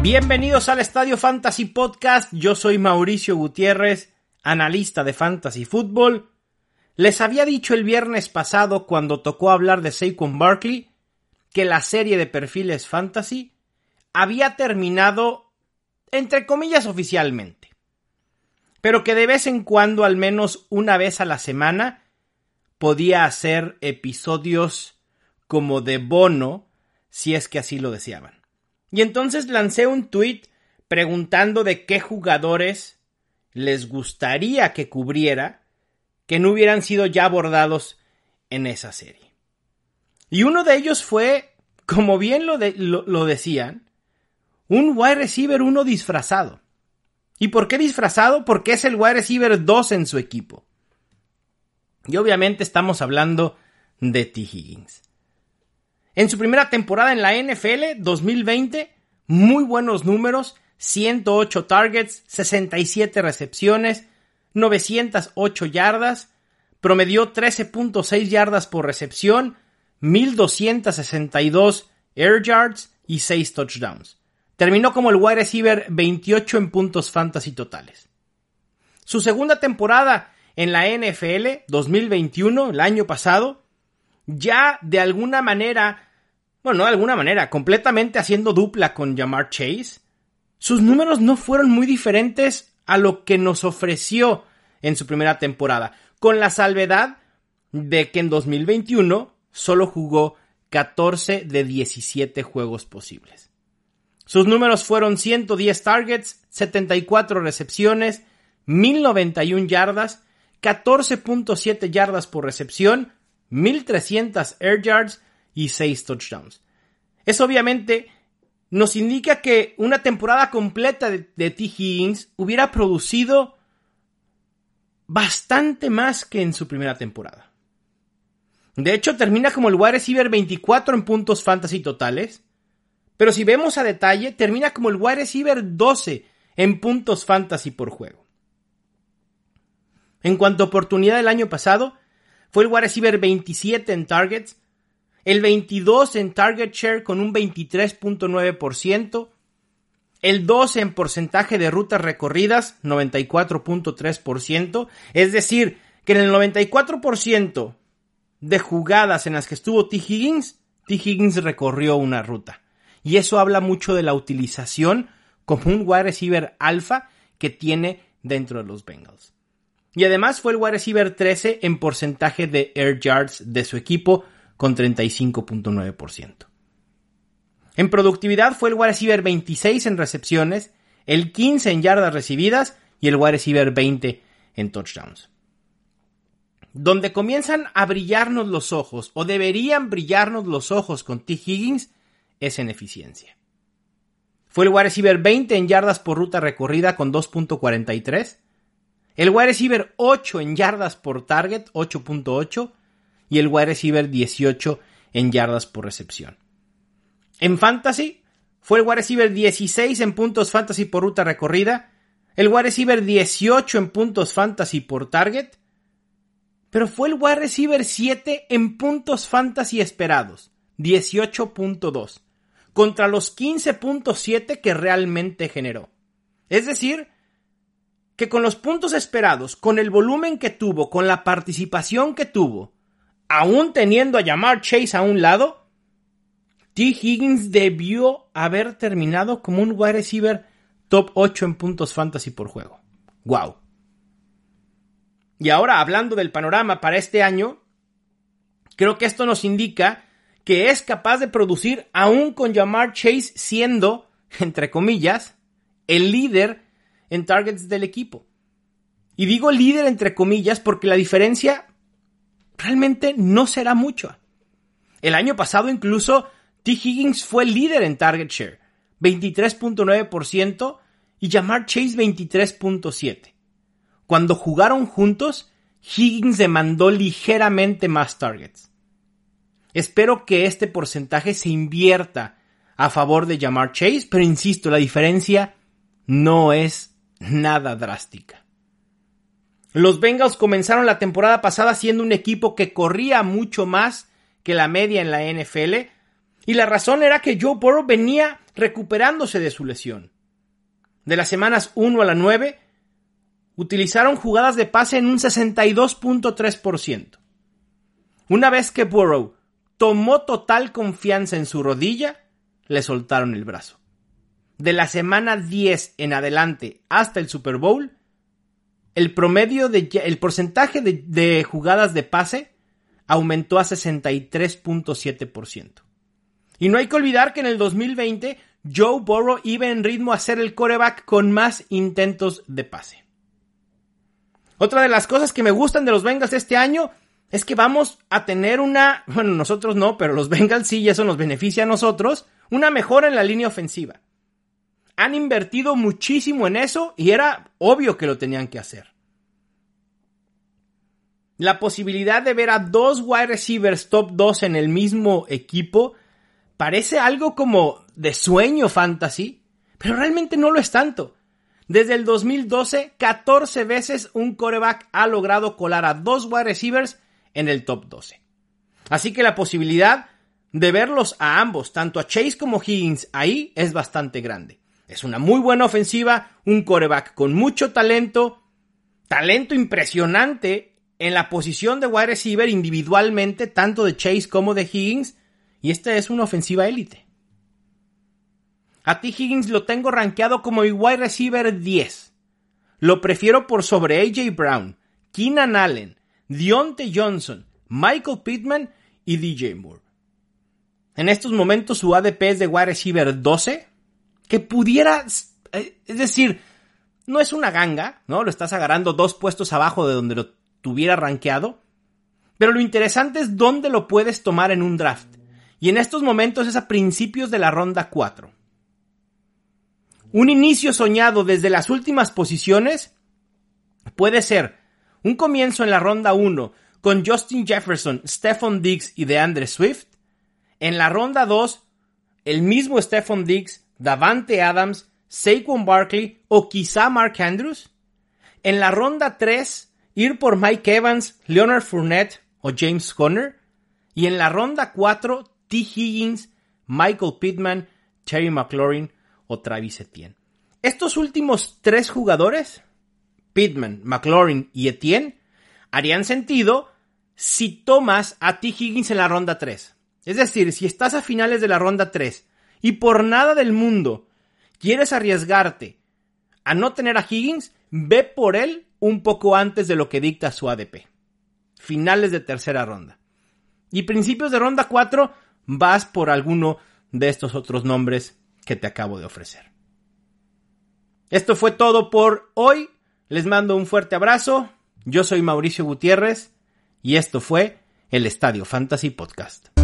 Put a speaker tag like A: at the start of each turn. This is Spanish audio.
A: Bienvenidos al Estadio Fantasy Podcast. Yo soy Mauricio Gutiérrez, analista de Fantasy Football. Les había dicho el viernes pasado cuando tocó hablar de Saquon Barkley que la serie de perfiles Fantasy había terminado entre comillas oficialmente. Pero que de vez en cuando, al menos una vez a la semana, podía hacer episodios como de bono si es que así lo deseaban. Y entonces lancé un tweet preguntando de qué jugadores les gustaría que cubriera que no hubieran sido ya abordados en esa serie. Y uno de ellos fue, como bien lo, lo, decían, un wide receiver uno disfrazado. ¿Y por qué disfrazado? Porque es el wide receiver 2 en su equipo. Y obviamente estamos hablando de T. Higgins. En su primera temporada en la NFL 2020, muy buenos números, 108 targets, 67 recepciones, 908 yardas, promedió 13.6 yardas por recepción, 1262 air yards y 6 touchdowns. Terminó como el wide receiver 28 en puntos fantasy totales. Su segunda temporada en la NFL 2021, el año pasado, ya de alguna manera bueno, no de alguna manera, completamente haciendo dupla con Jamar Chase, sus números no fueron muy diferentes a lo que nos ofreció en su primera temporada, con la salvedad de que en 2021 solo jugó 14 de 17 juegos posibles. Sus números fueron 110 targets, 74 recepciones, 1091 yardas, 14.7 yardas por recepción, 1300 air yards y 6 touchdowns. Eso obviamente nos indica que una temporada completa de, T. Higgins hubiera producido bastante más que en su primera temporada. De hecho, termina como el wide receiver 24 en puntos fantasy totales, pero si vemos a detalle, termina como el wide receiver 12 en puntos fantasy por juego. En cuanto a oportunidad del año pasado, fue el wide receiver 27 en targets, el 22 en target share con un 23.9%, el 12 en porcentaje de rutas recorridas, 94.3%, es decir, que en el 94% de jugadas en las que estuvo T. Higgins, T. Higgins recorrió una ruta. Y eso habla mucho de la utilización como un wide receiver alfa que tiene dentro de los Bengals. Y además fue el wide receiver 13 en porcentaje de air yards de su equipo, con 35.9%. En productividad fue el wide receiver 26 en recepciones, el 15 en yardas recibidas y el wide receiver 20 en touchdowns. Donde comienzan a brillarnos los ojos, o deberían brillarnos los ojos con T. Higgins, es en eficiencia. Fue el wide receiver 20 en yardas por ruta recorrida con 2.43, el wide receiver 8 en yardas por target, 8.8, y el wide receiver 18 en yardas por recepción. En fantasy fue el wide receiver 16 en puntos fantasy por ruta recorrida, el wide receiver 18 en puntos fantasy por target, pero fue el wide receiver 7 en puntos fantasy esperados, 18.2, contra los 15.7 que realmente generó. Es decir, que con los puntos esperados, con el volumen que tuvo, con la participación que tuvo, aún teniendo a llamar Chase a un lado, T. Higgins debió haber terminado como un wide receiver top 8 en puntos fantasy por juego. ¡Wow! Y ahora, hablando del panorama para este año, creo que esto nos indica que es capaz de producir aún con Jamar Chase siendo, entre comillas, el líder en targets del equipo. Y digo líder entre comillas porque la diferencia realmente no será mucho. El año pasado incluso T. Higgins fue líder en target share, 23.9% y Jamar Chase 23.7%. Cuando jugaron juntos, Higgins demandó ligeramente más targets. Espero que este porcentaje se invierta a favor de Jamar Chase, pero insisto, la diferencia no es nada drástica. Los Bengals comenzaron la temporada pasada siendo un equipo que corría mucho más que la media en la NFL Y la razón era que Joe Burrow venía recuperándose de su lesión. De las semanas 1 a la 9, utilizaron jugadas de pase en un 62.3%. Una vez que Burrow tomó total confianza en su rodilla, le soltaron el brazo. De la semana 10 en adelante hasta el Super Bowl, el promedio de el porcentaje de, de jugadas de pase aumentó a 63.7%. Y no hay que olvidar que en el 2020 Joe Burrow iba en ritmo a ser el coreback con más intentos de pase. Otra de las cosas que me gustan de los Bengals este año es que vamos a tener una, bueno, nosotros no, pero los Bengals sí, y eso nos beneficia a nosotros, una mejora en la línea ofensiva. Han invertido muchísimo en eso y era obvio que lo tenían que hacer. La posibilidad de ver a dos wide receivers top 2 en el mismo equipo parece algo como de sueño fantasy, pero realmente no lo es tanto. Desde el 2012, 14 veces un coreback ha logrado colar a dos wide receivers en el top 12. Así que la posibilidad de verlos a ambos, tanto a Chase como Higgins, ahí es bastante grande. Es una muy buena ofensiva, un coreback con mucho talento, talento impresionante en la posición de wide receiver individualmente, tanto de Chase como de Higgins, y esta es una ofensiva élite. A ti Higgins lo tengo rankeado como el wide receiver 10. Lo prefiero por sobre AJ Brown, Keenan Allen, Dionte Johnson, Michael Pittman y DJ Moore. En estos momentos su ADP es de wide receiver 12, que pudiera, eh, es decir, no es una ganga, ¿no? Lo estás agarrando dos puestos abajo de donde lo tuviera rankeado. Pero lo interesante es dónde lo puedes tomar en un draft. Y en estos momentos es a principios de la ronda 4. Un inicio soñado desde las últimas posiciones puede ser un comienzo en la ronda 1 con Justin Jefferson, Stephon Diggs y DeAndre Swift. En la ronda 2, el mismo Stephon Diggs, Davante Adams, Saquon Barkley o quizá Mark Andrews. En la ronda 3, ir por Mike Evans, Leonard Fournette o James Conner. Y en la ronda 4, T. Higgins, Michael Pittman, Terry McLaurin o Travis Etienne. Estos últimos tres jugadores, Pittman, McLaurin y Etienne, harían sentido si tomas a T. Higgins en la ronda 3. Es decir, si estás a finales de la ronda 3 y por nada del mundo quieres arriesgarte a no tener a Higgins, ve por él un poco antes de lo que dicta su ADP. Finales de tercera ronda. Y principios de ronda 4 vas por alguno de estos otros nombres que te acabo de ofrecer. Esto fue todo por hoy. Les mando un fuerte abrazo. Yo soy Mauricio Gutiérrez y esto fue el Estadio Fantasy Podcast.